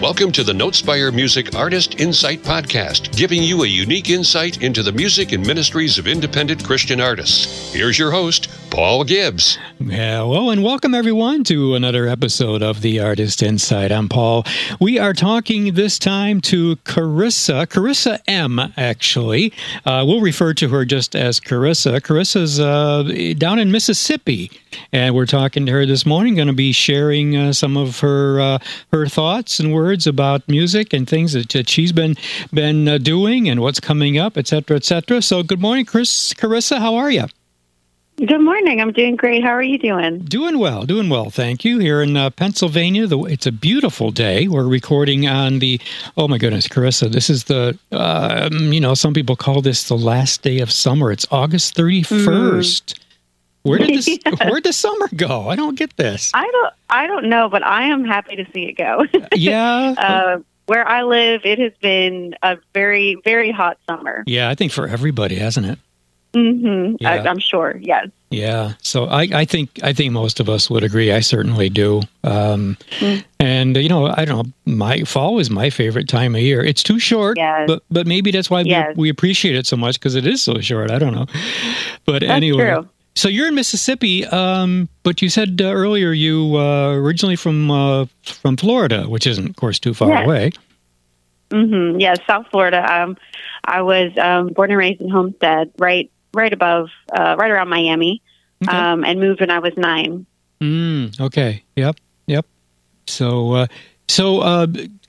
Welcome to the Notespire Music Artist Insight Podcast, giving you a unique insight into the music and ministries of independent Christian artists. Here's your host, Paul Gibbs. Well, and welcome everyone to another episode of The Artist Insight. I'm Paul. We are talking this time to Carissa, Carissa M, actually. Uh, we'll refer to her just as Carissa. Carissa's uh, down in Mississippi, and we're talking to her this morning, going to be sharing uh, some of her uh, her thoughts and words about music and things that, that she's been been uh, doing and what's coming up, et cetera, et cetera. So, good morning, Chris, Carissa. How are you? Good morning. I'm doing great. How are you doing? Doing well, doing well. Thank you. Here in uh, Pennsylvania, the, it's a beautiful day. We're recording on the, oh my goodness, Carissa, this is the, uh, you know, some people call this the last day of summer. It's August 31st. Mm. Where did this, yeah. where did the summer go? I don't get this. I don't, I don't know, but I am happy to see it go. yeah. uh, where I live, it has been a very, very hot summer. Yeah, I think for everybody, hasn't it? Mm-hmm. Yeah. I, am sure. Yes. Yeah. So I, I think I think most of us would agree. I certainly do. Um, mm. And you know, I don't know. My fall is my favorite time of year. It's too short, yes. but but maybe that's why yes. we, we, appreciate it so much because it is so short. I don't know. But that's anyway. True. So you're in Mississippi, um, but you said uh, earlier you uh, originally from uh, from Florida, which isn't, of course, too far yes. away. Mm-hmm. Yes, South Florida. Um, I was um, born and raised in Homestead, right right above, uh, right around Miami, okay. um, and moved when I was nine. Mm, okay. Yep. Yep. So, uh, so, uh,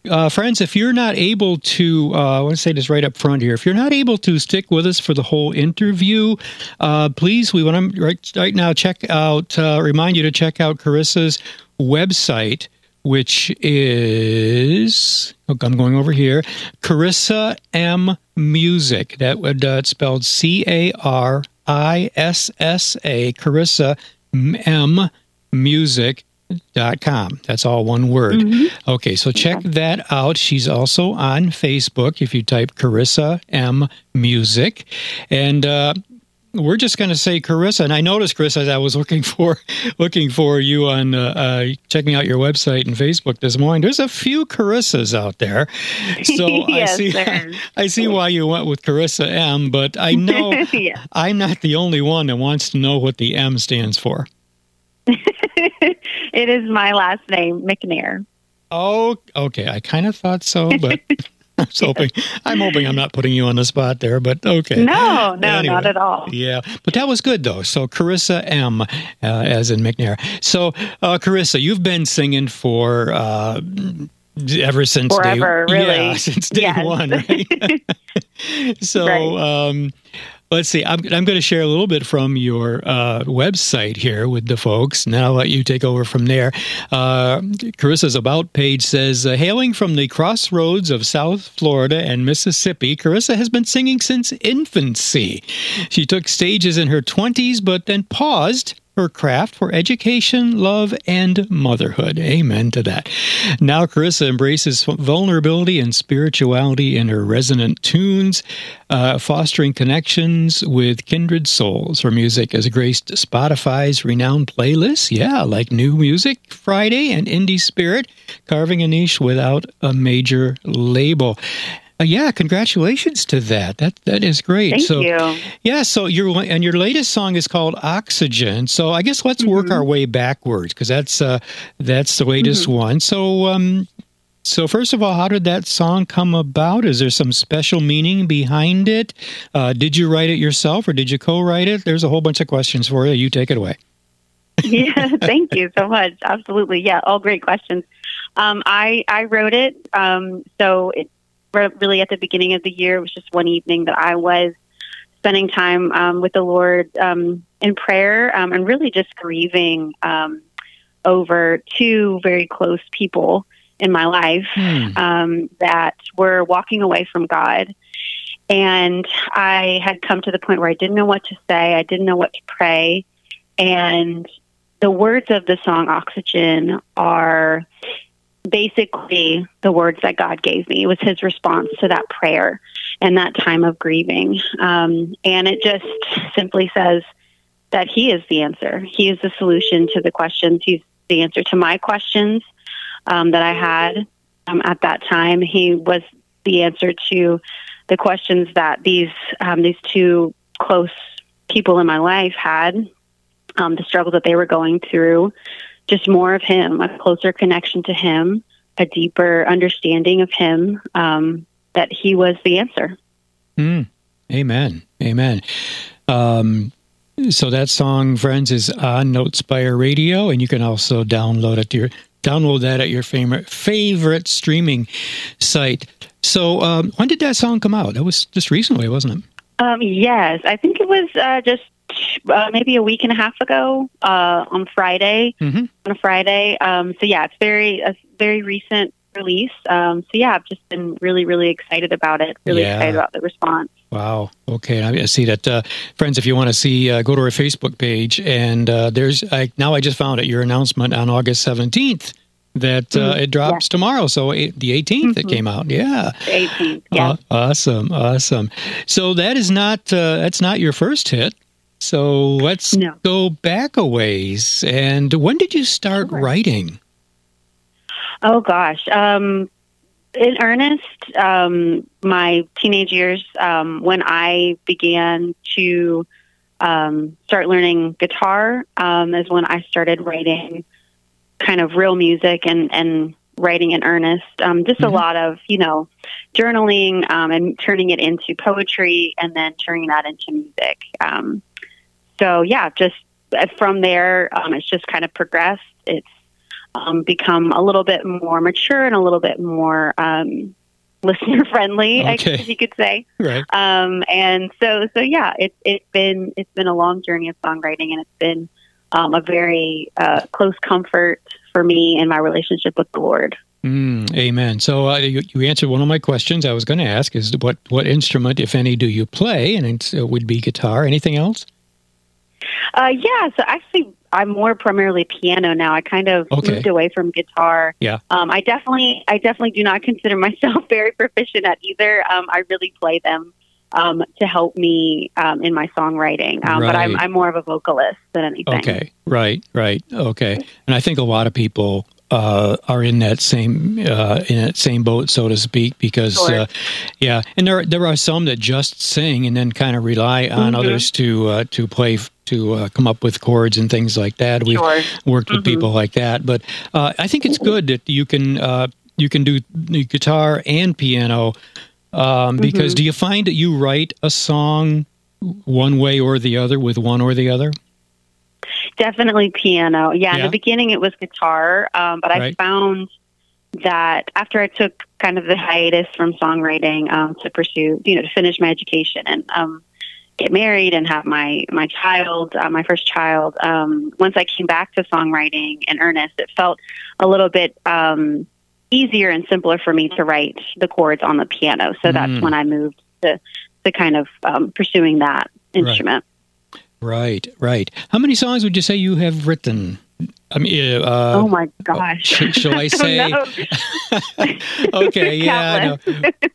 uh, friends, if you're not able to, uh, I want to say this right up front here. If you're not able to stick with us for the whole interview, uh, please, we want to right, right now check out, uh, remind you to check out Carissa's website, which is, oh, I'm going over here, Carissa M Music. That would uh, spelled C A R I S S A Carissa M Music dot com. That's all one word. Mm-hmm. Okay, so check that out. She's also on Facebook if you type Carissa M Music. And uh, we're just going to say Carissa. And I noticed, Chris, as I was looking for looking for you on uh, uh, checking out your website and Facebook this morning, there's a few Carissas out there. So yes, I see I, I see why you went with Carissa M. But I know yeah. I'm not the only one that wants to know what the M stands for. it is my last name, McNair. Oh, okay. I kind of thought so, but. I was hoping. I'm hoping I'm not putting you on the spot there, but okay. No, no, anyway, not at all. Yeah, but that was good though. So Carissa M, uh, as in McNair. So uh, Carissa, you've been singing for. Uh, ever since Forever, day, really. yeah, since day yes. one, right? so, right. Um, Let's see. I'm, I'm going to share a little bit from your uh, website here with the folks, then I'll let you take over from there. Uh, Carissa's About page says uh, Hailing from the crossroads of South Florida and Mississippi, Carissa has been singing since infancy. She took stages in her 20s, but then paused her craft for education, love, and motherhood. Amen to that. Now, Carissa embraces vulnerability and spirituality in her resonant tunes, uh, fostering connections with kindred souls. Her music has graced Spotify's renowned playlists, yeah, like New Music Friday and Indie Spirit, carving a niche without a major label. Uh, yeah, congratulations to that. That that is great. Thank so, you. Yeah, so your and your latest song is called Oxygen. So I guess let's mm-hmm. work our way backwards because that's uh, that's the latest mm-hmm. one. So um, so first of all, how did that song come about? Is there some special meaning behind it? Uh, did you write it yourself or did you co-write it? There's a whole bunch of questions for you. You take it away. yeah, thank you so much. Absolutely, yeah, all great questions. Um, I I wrote it. Um, so it really at the beginning of the year. It was just one evening that I was spending time um, with the Lord um, in prayer um, and really just grieving um, over two very close people in my life hmm. that were walking away from God. And I had come to the point where I didn't know what to say, I didn't know what to pray. And the words of the song Oxygen are basically the words that God gave me. It was His response to that prayer and that time of grieving. Um, and it just simply says that He is the answer. He is the solution to the questions. He's the answer to my questions um, that I had um, at that time. He was the answer to the questions that these um, these two close people in my life had, um, the struggles that they were going through, just more of him, a closer connection to him, a deeper understanding of him. Um, that he was the answer. Mm. Amen. Amen. Um, so that song, friends, is on Notes Notespire Radio, and you can also download it your download that at your favorite favorite streaming site. So, um, when did that song come out? That was just recently, wasn't it? Um, yes, I think it was uh, just uh, maybe a week and a half ago uh, on Friday. Mm-hmm. On a Friday, um, so yeah, it's very a very recent release. Um, so yeah, I've just been really, really excited about it. Really yeah. excited about the response. Wow. Okay. I see that, uh, friends. If you want to see, uh, go to our Facebook page, and uh, there's I, now. I just found it. Your announcement on August seventeenth that mm, it drops yeah. tomorrow. So the 18th mm-hmm. it came out. Yeah. The 18th. Yeah. awesome. Awesome. So that is not uh, that's not your first hit. So let's no. go back a ways. And when did you start sure. writing? Oh gosh, um, in earnest, um, my teenage years um, when I began to um, start learning guitar um, is when I started writing kind of real music and and writing in earnest. Um, just mm-hmm. a lot of you know journaling um, and turning it into poetry and then turning that into music. Um, so yeah, just uh, from there, um, it's just kind of progressed. It's um, become a little bit more mature and a little bit more um, listener friendly, okay. I guess you could say. Right. Um, and so, so yeah, it's it's been it's been a long journey of songwriting, and it's been um, a very uh, close comfort for me in my relationship with the Lord. Mm, amen. So uh, you, you, answered one of my questions. I was going to ask is what what instrument, if any, do you play? And it would be guitar. Anything else? Uh, yeah. So actually, I'm more primarily piano now. I kind of okay. moved away from guitar. Yeah. Um, I definitely, I definitely do not consider myself very proficient at either. Um, I really play them um, to help me um, in my songwriting. Um, right. But I'm, I'm more of a vocalist than anything. Okay. Right. Right. Okay. And I think a lot of people uh, are in that same uh, in that same boat, so to speak. Because sure. uh, yeah, and there there are some that just sing and then kind of rely on mm-hmm. others to uh, to play to uh, come up with chords and things like that. We've sure. worked with mm-hmm. people like that, but uh, I think it's good that you can you can do guitar and piano. Um, because mm-hmm. do you find that you write a song one way or the other with one or the other? Definitely piano. Yeah, yeah, in the beginning it was guitar, um, but right. I found that after I took kind of the hiatus from songwriting um, to pursue, you know, to finish my education and um, get married and have my my child, uh, my first child. Um, once I came back to songwriting in earnest, it felt a little bit um, easier and simpler for me to write the chords on the piano. So mm. that's when I moved to to kind of um, pursuing that instrument. Right. Right, right. How many songs would you say you have written? I mean, uh, oh my gosh! Shall I say? okay, yeah,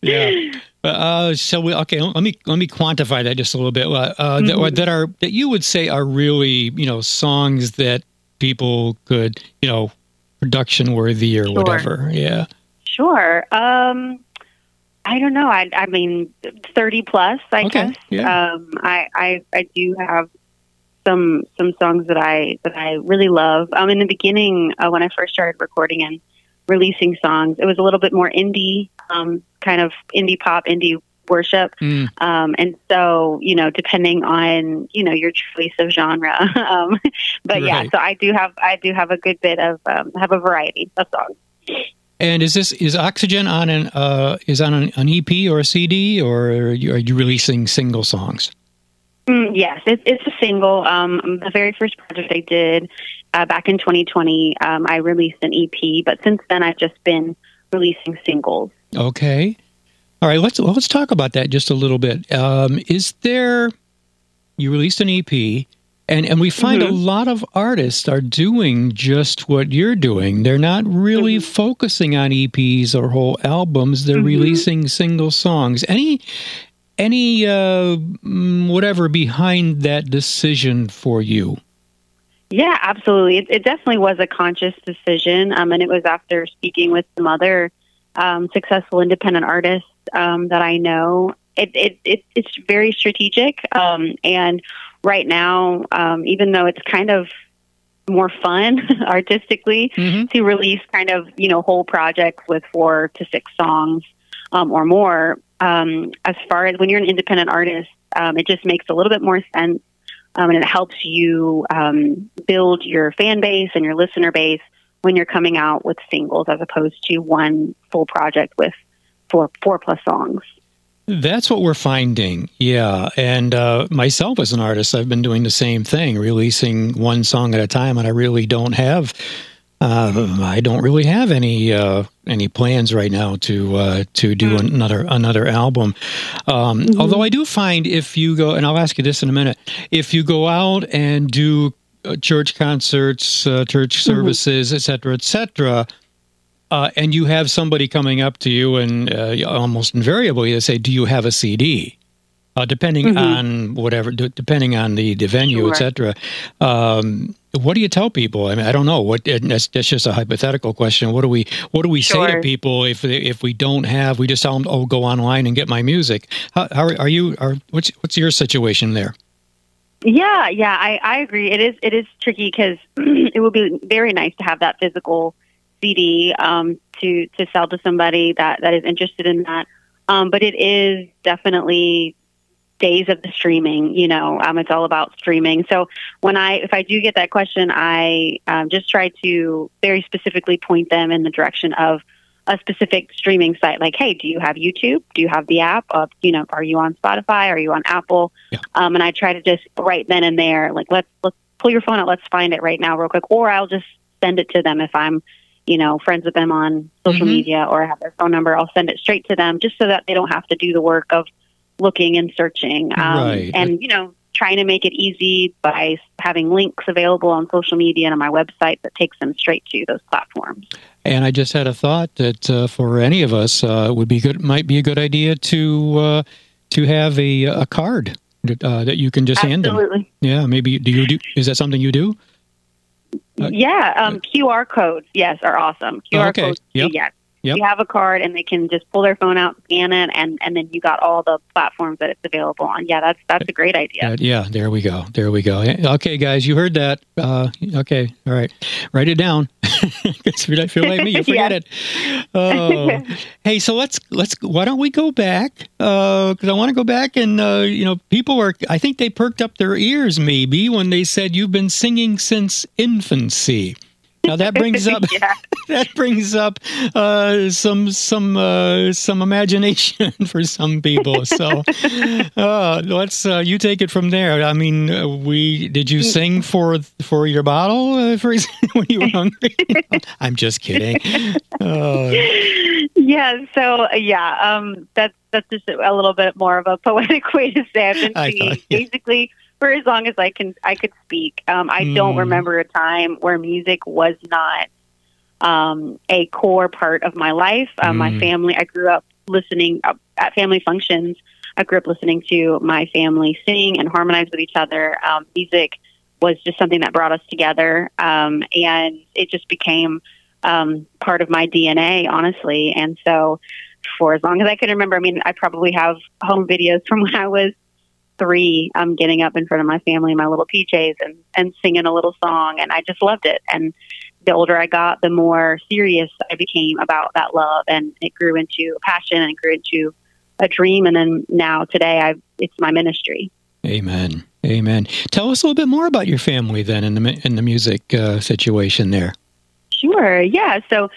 yeah. Uh, so we okay. Let me let me quantify that just a little bit. Uh, mm-hmm. that, that are that you would say are really you know songs that people could you know production worthy or sure. whatever. Yeah. Sure. Um, I don't know. I, I mean, thirty plus. I okay. guess. Yeah. Um, I, I I do have some some songs that I that I really love. Um, in the beginning, uh, when I first started recording and releasing songs, it was a little bit more indie, um, kind of indie pop, indie worship. Mm. Um, and so, you know, depending on, you know, your choice of genre. um, but right. yeah, so I do have, I do have a good bit of, um, have a variety of songs. And is this is Oxygen on an uh, is on an, an, EP or a CD, or are you, are you releasing single songs? Mm, yes, it, it's a single. Um, the very first project I did uh, back in 2020, um, I released an EP, but since then I've just been releasing singles. Okay, all right. Let's let's talk about that just a little bit. Um, is there you released an EP? And and we find mm-hmm. a lot of artists are doing just what you're doing. They're not really mm-hmm. focusing on EPs or whole albums. They're mm-hmm. releasing single songs. Any any uh, mm, whatever behind that decision for you? Yeah, absolutely. It, it definitely was a conscious decision, um, and it was after speaking with some other um, successful independent artists um, that I know. It, it, it it's very strategic, um, and right now, um, even though it's kind of more fun artistically Mhm. to release kind of you know whole projects with four to six songs um, or more. Um, as far as when you're an independent artist, um, it just makes a little bit more sense, um, and it helps you um, build your fan base and your listener base when you're coming out with singles as opposed to one full project with four four plus songs. That's what we're finding. Yeah. And uh, myself as an artist, I've been doing the same thing, releasing one song at a time, and I really don't have. Uh, I don't really have any uh, any plans right now to uh, to do another another album. Um, Although I do find if you go, and I'll ask you this in a minute, if you go out and do uh, church concerts, uh, church services, etc., cetera, et cetera, uh, and you have somebody coming up to you and uh, almost invariably they say, "Do you have a CD?" Uh, depending Mhm. on whatever, d- depending on the, the venue, Sure. etc. Um, what do you tell people? I mean, I don't know. What that's, that's just a hypothetical question. What do we What do we say to people if if we don't have? We just tell them, "Oh, go online and get my music." How, how are, are you? Are what's what's your situation there? Yeah, yeah, I, I agree. It is it is tricky because it would be very nice to have that physical CD um, to to sell to somebody that that is interested in that. Um, but it is definitely days of the streaming. You know, um, it's all about streaming. So when I if I do get that question, I um, just try to very specifically point them in the direction of a specific streaming site. Like, hey, do you have YouTube? Do you have the app? Uh, you know, are you on Spotify? Are you on Apple? Yeah. Um, and I try to just right then and there, like let's let's pull your phone out, let's find it right now, real quick, or I'll just send it to them if I'm, you know, friends with them on social Mhm. media or have their phone number. I'll send it straight to them just so that they don't have to do the work of looking and searching. Um, Right. And you know, trying to make it easy by having links available on social media and on my website that takes them straight to those platforms. And I just had a thought that uh, for any of us, uh, would be good. Might be a good idea to uh, to have a a card that, uh, that you can just hand them. Yeah, maybe. Do you do? Is that something you do? Uh, yeah, um, QR codes, yes, are awesome. QR okay. codes, Yep. yes. Yep. You have a card, and they can just pull their phone out, scan it, and and then you got all the platforms that it's available on. Yeah, that's that's a great idea. Uh, yeah, there we go. There we go. Okay, guys, you heard that. Uh, okay, all right. Write it down. 'Cause if you feel like me, you forget it. Oh. hey, so let's let's. Why don't we go back? Because I want to go back and uh, you know, people are. I think they perked up their ears maybe when they said you've been singing since infancy. Now that brings up yeah. that brings up uh, some some uh, some imagination for some people. So uh, let's uh, you take it from there. I mean, uh, we did you sing for for your bottle uh, for when you were hungry? I'm just kidding. Yeah. So yeah, um, that's that's just a little bit more of a poetic way to say I've been singing thought, yeah. basically for as long as I can I could speak. Um, I don't Mm. remember a time where music was not um, a core part of my life. Um, My Mm. family, I grew up listening uh, at family functions. I grew up listening to my family sing and harmonize with each other. Um, music was just something that brought us together, um, and it just became um, part of my DNA, honestly. And so, for as long as I can remember, I mean, I probably have home videos from when I was three, I'm getting up in front of my family my little PJs and, and singing a little song. And I just loved it. And the older I got, the more serious I became about that love. And it grew into a passion and it grew into a dream. And then now today, I it's my ministry. amen. Amen. Tell us a little bit more about your family then in the in the music uh, situation there. Sure. Yeah. So,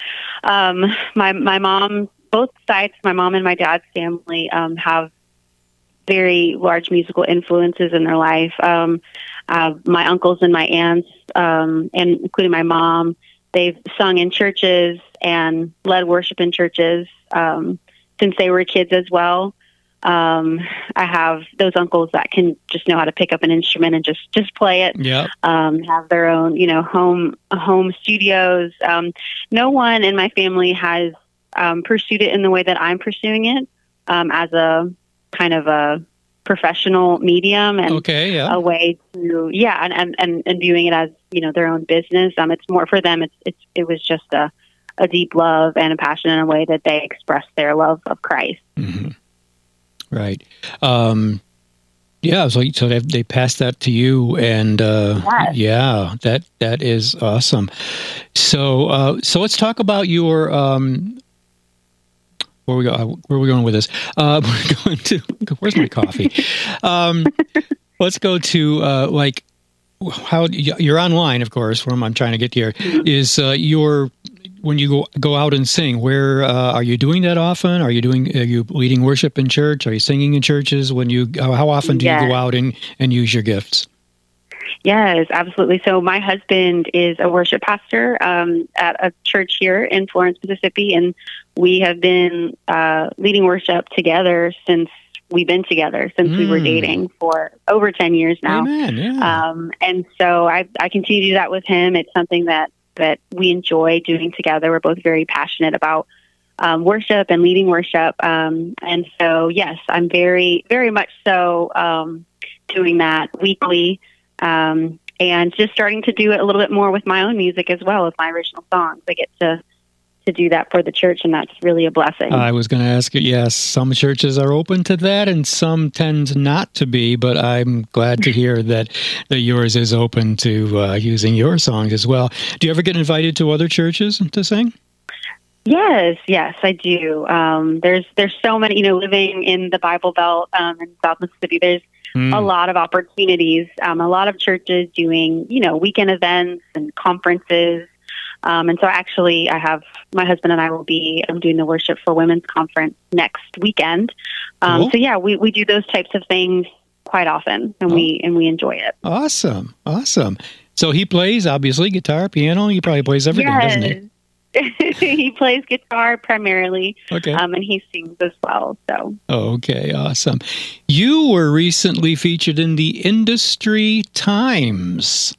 um, my my mom, both sides, my mom and my dad's family, um, have very large musical influences in their life. Um, uh, my uncles and my aunts, um, and including my mom, they've sung in churches and led worship in churches um, since they were kids as well. Um, I have those uncles that can just know how to pick up an instrument and just just play it Yeah. um, have their own, you know, home home studios. Um, no one in my family has um, pursued it in the way that I'm pursuing it um, as a kind of a professional medium and Okay. Yeah. a way to, yeah, and, and, and, viewing it as you know their own business. Um, it's more for them. It's it's it was just a a deep love and a passion in a way that they express their love of Christ. Mm-hmm. Right. Um, yeah, so so they they passed that to you, and uh, yes. yeah, that that is awesome. So uh, so let's talk about your um, where we go. Where are we going with this? Uh, we're going to where's my coffee? um, let's go to uh, like how you're online, of course. Where I'm trying to get here is uh, your when you go go out and sing. Where uh, are you doing that often? Are you doing? Are you leading worship in church? Are you singing in churches? When you how often do yes. you go out and and use your gifts? Yes, absolutely. So my husband is a worship pastor um, at a church here in Florence, Mississippi, and we have been uh, leading worship together since we've been together since mm. we were Hmm. dating for over 10 years now. Amen. Yeah. Um, and so I, I continue to do that with him. It's something that, that we enjoy doing together. We're both very passionate about um, worship and leading worship. Um, and so, yes, I'm very, very much so um, doing that weekly um, and just starting to do it a little bit more with my own music as well, with my original songs. I get to to do that for the church, and that's really a blessing. I was going to ask you. Yes, some churches are open to that, and some tend not to be. But I'm glad to hear that that yours is open to uh, using your songs as well. Do you ever get invited to other churches to sing? Yes, yes, I do. Um, there's there's so many. You know, living in the Bible Belt um, in South Mississippi, there's Mm. a lot of opportunities. Um, a lot of churches doing you know weekend events and conferences. Um, and so, actually, I have my husband and I will be um, doing the worship for women's conference next weekend. Um, Cool. So, yeah, we, we do those types of things quite often, and Oh. we and we enjoy it. Awesome, awesome. So he plays obviously guitar, piano. He probably plays everything, doesn't he? he plays guitar primarily, Okay. um, and he sings as well. So. Okay, awesome. You were recently featured in the Industry Times.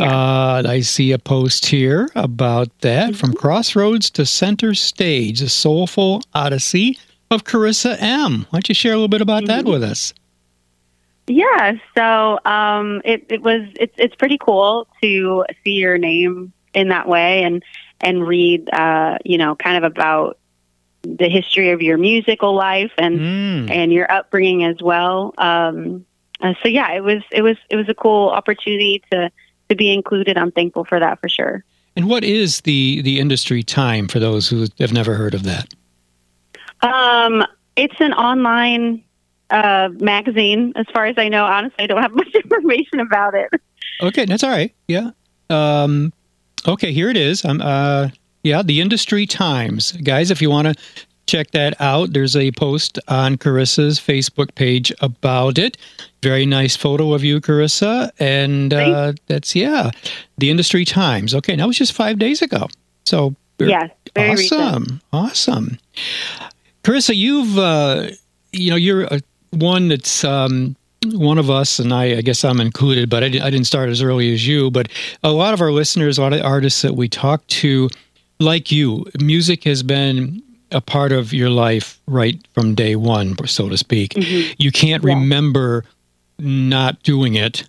Uh, I see a post here about that from Crossroads to Center Stage, a soulful odyssey of Carissa M. Why don't you share a little bit about that with us? Yeah, so um, it, it was it's it's pretty cool to see your name in that way and and read uh, you know kind of about the history of your musical life and Mm. and your upbringing as well. Um, uh, so yeah, it was it was it was a cool opportunity to to be included. I'm thankful for that for sure. And what is the the Industry Time for those who have never heard of that? Um, it's an online uh, magazine, as far as I know. Honestly, I don't have much information about it. Okay, that's all right. Yeah. Um, okay, here it is. Um, uh, yeah, the Industry Times, guys. If you want to check that out, there's a post on Carissa's Facebook page about it. Very nice photo of you, Carissa, and uh, that's yeah, the Industry Times. Okay, that was just five days ago. So Yes, very recent. awesome, awesome. Carissa, you've uh, you know you're a, one that's um, one of us, and I, I guess I'm included, but I, I didn't start as early as you. But a lot of our listeners, a lot of artists that we talk to, like you, music has been a part of your life right from day one, so to speak. You can't Mm-hmm. Yeah. remember not doing it,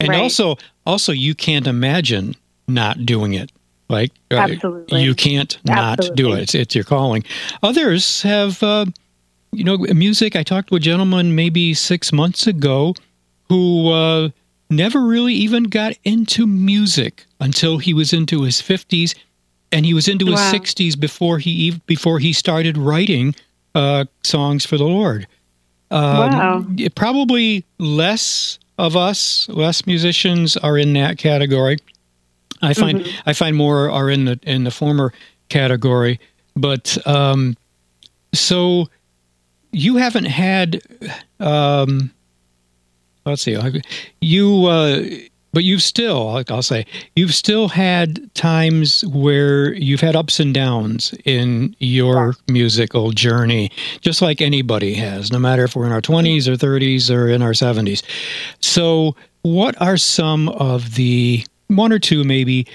and Right. also also you can't imagine not doing it. Like uh, Absolutely. you can't not do it. It's, it's your calling. Others have, uh, you know, music. I talked to a gentleman maybe six months ago who uh, never really even got into music until he was into his fifties, and he was into his sixties before he ev- before he started writing uh, songs for the Lord. Um, Wow. probably less of us, less musicians are in that category. I find Mm-hmm. I find more are in the in the former category, but um, so you haven't had um, let's see I- you uh, but you've still I'll- I'll say you've still had times where you've had ups and downs in your musical journey just like anybody has no matter if we're in our 20s or 30s or in our 70s so what are some of the one or two maybe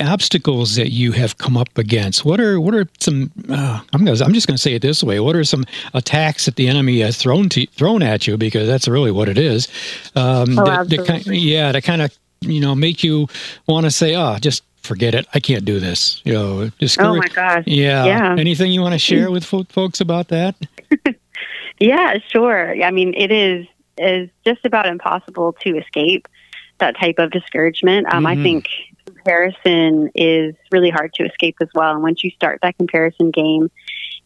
obstacles that you have come up against what are what are some uh, I'm gonna, I'm just going to say it this way what are some attacks that the enemy has thrown to thrown at you because that's really what it is um Oh, that, that kind, yeah to kind of you know make you want to say oh just forget it. I can't do this. You know, Oh my gosh. Yeah. Yeah. Anything you want to share with fo- folks about that? Yeah, sure. I mean, it is is just about impossible to escape that type of discouragement. Um, Mhm. I think comparison is really hard to escape as well. And once you start that comparison game,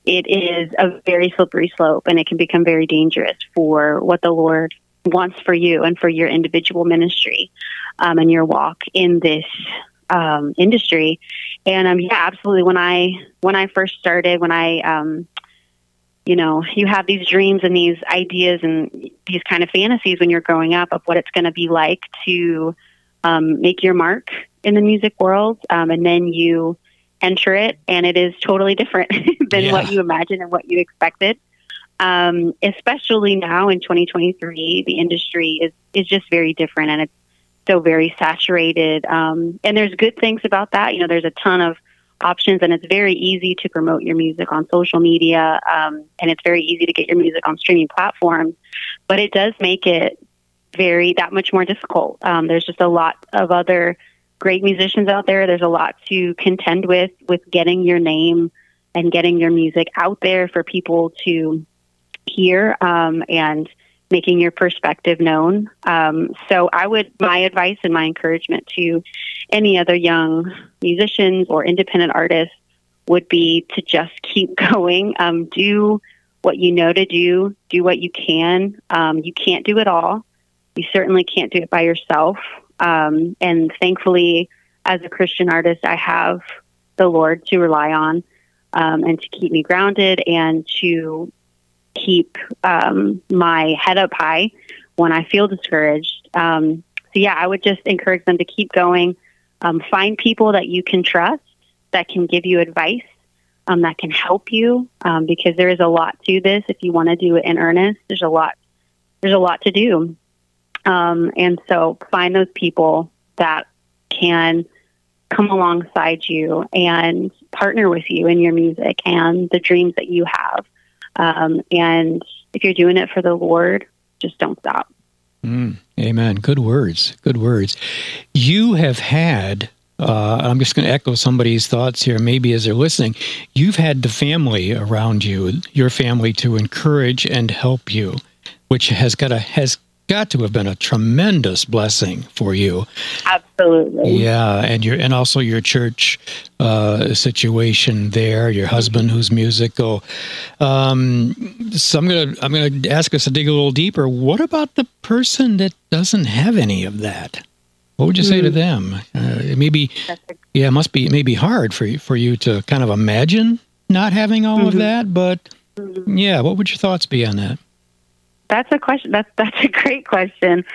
it is a very slippery slope, and it can become very dangerous for what the Lord wants for you and for your individual ministry um, and your walk in this um, industry. And um, yeah, absolutely. When I when I first started, when I um, you know, you have these dreams and these ideas and these kind of fantasies when you're growing up of what it's going to be like to um, make your mark in the music world, um, and then you enter it, and it is totally different than Yeah. what you imagined and what you expected. Um, especially now in 2023, the industry is is just very different, and it's so very saturated. Um, and there's good things about that. You know, there's a ton of options, and it's very easy to promote your music on social media, um, and it's very easy to get your music on streaming platforms. But it does make it very that much more difficult. Um, there's just a lot of other great musicians out there. There's a lot to contend with with getting your name and getting your music out there for people to hear um, and making your perspective known. Um, so I would my advice and my encouragement to any other young musicians or independent artists would be to just keep going. Um, do what you know to do. Do what you can. Um, you can't do it all. You certainly can't do it by yourself. Um, and thankfully, as a Christian artist, I have the Lord to rely on um, and to keep me grounded and to keep um, my head up high when I feel discouraged. Um, so, yeah, I would just encourage them to keep going. Um, find people that you can trust that can give you advice, um, that can help you, um, because there is a lot to this. If you want to do it in earnest, there's a lot. There's a lot to do, um, and so find those people that can come alongside you and partner with you in your music and the dreams that you have. Um, and if you're doing it for the Lord, just don't stop. Mm, amen. Good words. Good words. You have had. Uh, I'm just going to echo somebody's thoughts here, maybe as they're listening. You've had the family around you, your family, to encourage and help you, which has got a has got to have been a tremendous blessing for you. Absolutely. Yeah, and your and also your church uh, situation there, your husband who's musical. Um, so I'm gonna I'm gonna ask us to dig a little deeper. What about the person that doesn't have any of that? What would you say to them? Uh, maybe yeah, it must be it may be hard for you for you to kind of imagine not having all of Mhm. that, but yeah, what would your thoughts be on that? That's a question. That's that's a great question.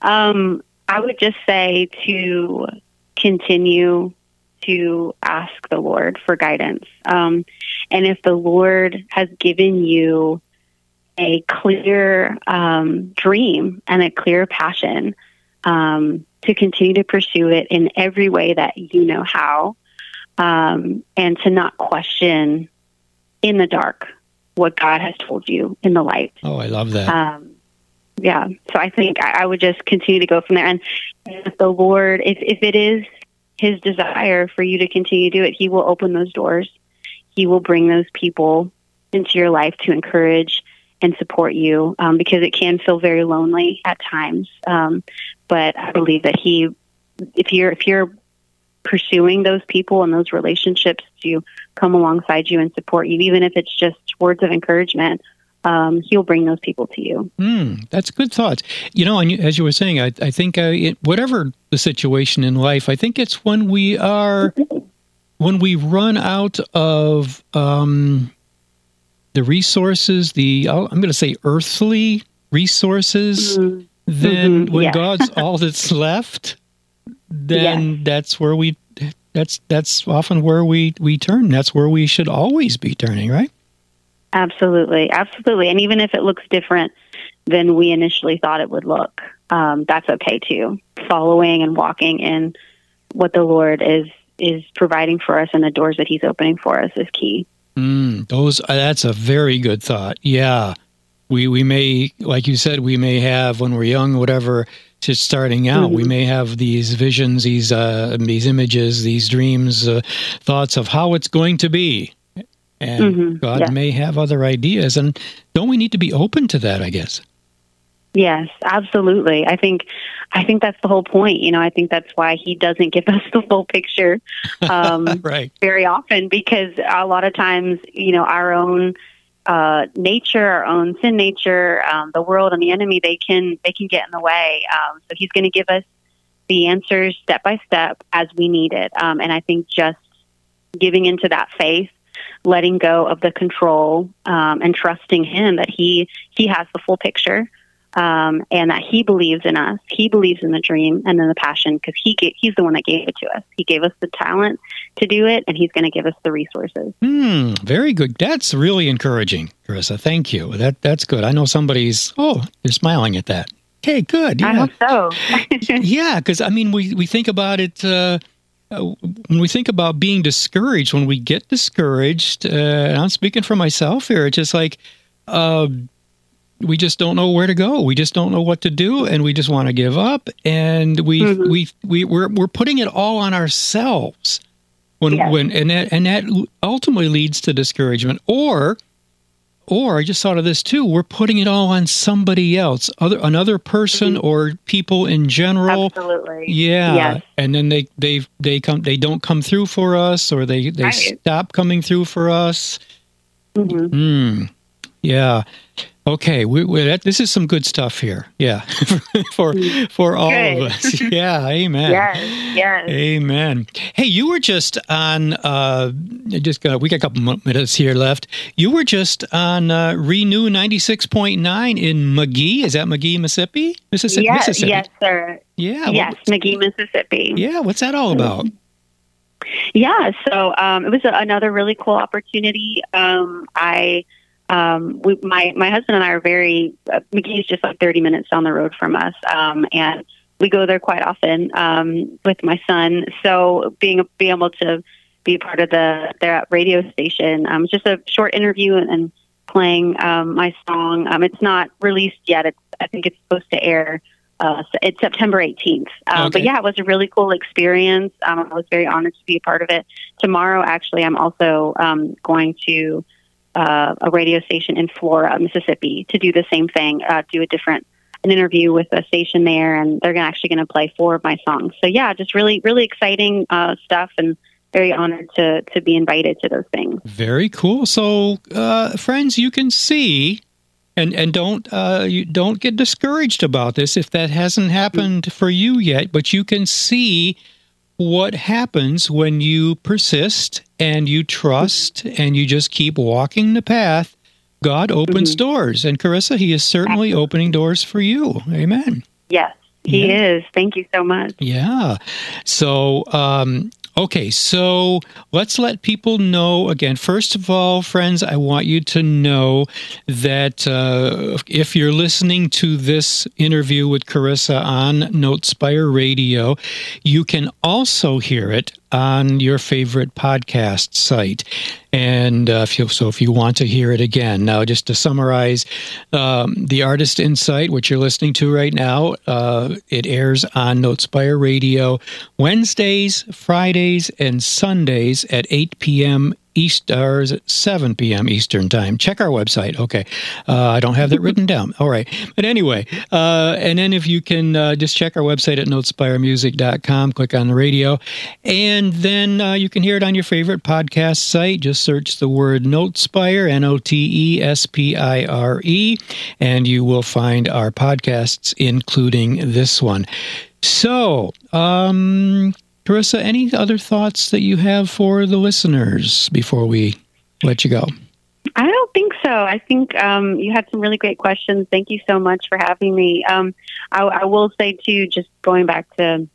Um, I would just say to continue to ask the Lord for guidance, um, and if the Lord has given you a clear um, dream and a clear passion, um, to continue to pursue it in every way that you know how, um, and to not question in the dark what God has told you in the light. Oh, I love that. Um, yeah, so I think I, I would just continue to go from there. And if the Lord, if, if it is His desire for you to continue to do it, He will open those doors. He will bring those people into your life to encourage and support you um, because it can feel very lonely at times. Um, but I believe that He, if you're if you're pursuing those people and those relationships to come alongside you and support you, even if it's just words of encouragement um, he'll bring those people to you. Mm, that's good thoughts. You know, and you, as you were saying, I, I think uh, it, whatever the situation in life, I think it's when we are when we run out of um, the resources, the I'm going to say earthly resources. Mm-hmm. Then, Mhm, when yeah. God's all that's left, then that's where we. That's that's often where we we turn. That's where we should always be turning, right? Absolutely, absolutely. And even if it looks different than we initially thought it would look, um, that's okay too. Following and walking in what the Lord is is providing for us and the doors that He's opening for us is key. Mm, those uh, that's a very good thought. Yeah. We we may like you said we may have when we're young whatever just starting out. Mm-hmm. We may have these visions, these uh, these images, these dreams, uh, thoughts of how it's going to be, and mm-hmm. God yeah. may have other ideas. And don't we need to be open to that? I guess. Yes, absolutely. I think I think that's the whole point. You know, I think that's why he doesn't give us the full picture um, right. very often because a lot of times, you know, our own uh, nature, our own sin nature, um, the world and the enemy, they can they can get in the way. Um, so he's going to give us the answers step by step as we need it. Um, and I think just giving into that faith, letting go of the control, um, and trusting him that he he has the full picture um, and that he believes in us. He believes in the dream and in the passion because he he's the one that gave it to us. He gave us the talent to do it, and he's going to give us the resources. Hmm, very good. That's really encouraging, Carissa. Thank you. That that's good. I know somebody's. Oh, they're smiling at that. Okay, good. Yeah. I hope so. yeah, because I mean, we we think about it. Uh, when we think about being discouraged, when we get discouraged, uh, and I'm speaking for myself here, it's just like, uh, we just don't know where to go. We just don't know what to do, and we just want to give up. And we mm-hmm. we we we're we're putting it all on ourselves when yes. when and that and that ultimately leads to discouragement. Or or I just thought of this too. We're putting it all on somebody else, other another person mm-hmm. or people in general. Absolutely. Yeah. Yes. And then they they they come they don't come through for us, or they they right. stop coming through for us. Mm-hmm. Mm. Yeah. Okay, we, we, that, this is some good stuff here. Yeah, for for all good. of us. Yeah, amen. yes, yes. Amen. Hey, you were just on. Uh, just got we got a couple minutes here left. You were just on uh, Renew ninety six point nine in Magee. Is that Magee, Mississippi? Mississippi. Yes, Mississippi. yes, sir. Yeah. Yes, what, Magee, Mississippi. Yeah. What's that all about? Yeah. So um, it was a, another really cool opportunity. Um, I um, we, my my husband and I are very uh, Magee's just like 30 minutes down the road from us, um, and we go there quite often um, with my son. So being being able to be part of the their radio station, um, just a short interview and, and playing um, my song. Um, it's not released yet. It's I think it's supposed to air. Uh, it's September 18th. Um, okay. But yeah, it was a really cool experience. Um, I was very honored to be a part of it. Tomorrow, actually, I'm also um, going to uh, a radio station in Flora, Mississippi, to do the same thing, uh, do a different an interview with a station there, and they're actually going to play four of my songs. So yeah, just really really exciting uh, stuff, and very honored to to be invited to those things. Very cool. So uh, friends, you can see. And and don't uh, you don't get discouraged about this if that hasn't happened for you yet. But you can see what happens when you persist and you trust and you just keep walking the path. God opens mm-hmm. doors. And Carissa, He is certainly Absolutely. opening doors for you. Amen. Yes, He yeah. is. Thank you so much. Yeah. So, um, Okay, so let's let people know again. First of all, friends, I want you to know that uh, if you're listening to this interview with Carissa on Notespire Radio, you can also hear it on your favorite podcast site. And uh, if you, so, if you want to hear it again, now just to summarize, um, the Artist Insight, which you're listening to right now, uh, it airs on Notespire Radio Wednesdays, Fridays, and Sundays at 8 p.m. East hours at 7 p.m. Eastern Time. Check our website. Okay. Uh, I don't have that written down. All right. But anyway, uh, and then if you can uh, just check our website at notespiremusic.com, click on the radio, and then uh, you can hear it on your favorite podcast site. Just search the word Notespire, N O T E S P I R E, and you will find our podcasts, including this one. So, um, Carissa, any other thoughts that you have for the listeners before we let you go? I don't think so. I think um, you had some really great questions. Thank you so much for having me. Um, I, I, will say, too, just going back to,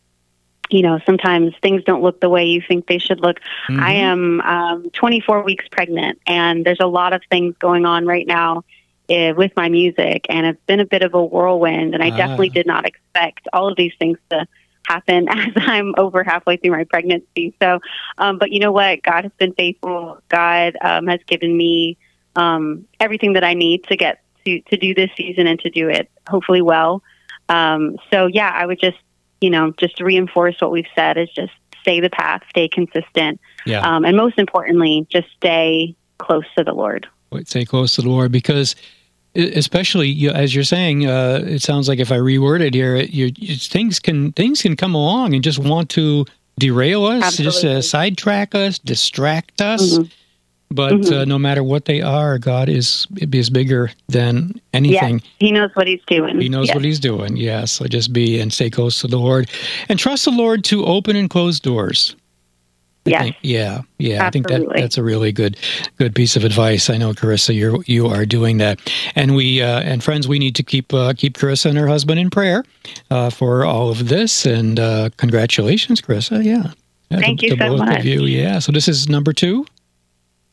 you know, sometimes things don't look the way you think they should look. Mm-hmm. I am um, 24 weeks pregnant, and there's a lot of things going on right now uh, with my music, and it's been a bit of a whirlwind, and I ah. definitely did not expect all of these things to happen as I'm over halfway through my pregnancy. So, um, but you know what? God has been faithful. God um, has given me um, everything that I need to get to, to do this season and to do it hopefully well. Um, so yeah, I would just you know just reinforce what we've said is just stay the path, stay consistent, Yeah. um, and most importantly, just stay close to the Lord. stay close to the Lord because, especially as you're saying, uh, it sounds like if I reword it here, it, you, things can things can come along and just want to derail us, just uh, sidetrack us, distract us. Mhm. But Mhm. uh, no matter what they are, God is is bigger than anything. Yes, He knows what He's doing. He knows Yes. what he's doing. Yes. So just be and stay close to the Lord and trust the Lord to open and close doors. Yes. think- yeah. Yeah. I think that that's a really good good piece of advice. I know Carissa, you're you are doing that. And we uh, and friends, we need to keep uh, keep Carissa and her husband in prayer uh, for all of this. And uh, congratulations, Carissa. Yeah. Yeah, Thank you so both much. of you. Yeah. So this is number two.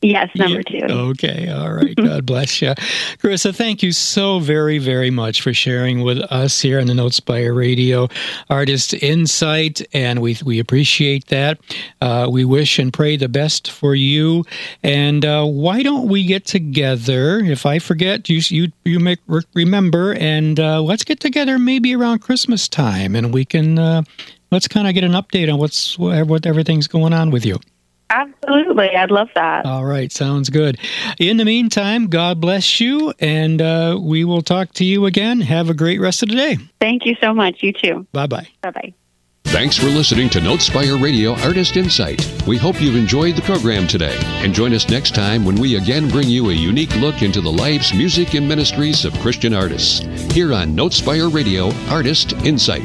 Yes, number Yeah. two. Okay. All right. God bless you. Carissa, thank you so very, very much for sharing with us here on the Notespire Radio Artist Insight. And we, we appreciate that. Uh, we wish and pray the best for you. And uh, why don't we get together? If I forget, you, you, you make remember, and uh, let's get together maybe around Christmas time and we can. Uh, Let's kind of get an update on what's what everything's going on with you. Absolutely. I'd love that. All right, sounds good. In the meantime, God bless you, and uh, we will talk to you again. Have a great rest of the day. Thank you so much. You too. Bye bye. Bye bye. Thanks for listening to Notespire Radio Artist Insight. We hope you've enjoyed the program today. And join us next time when we again bring you a unique look into the lives, music, and ministries of Christian artists. Here on Notespire Radio Artist Insight.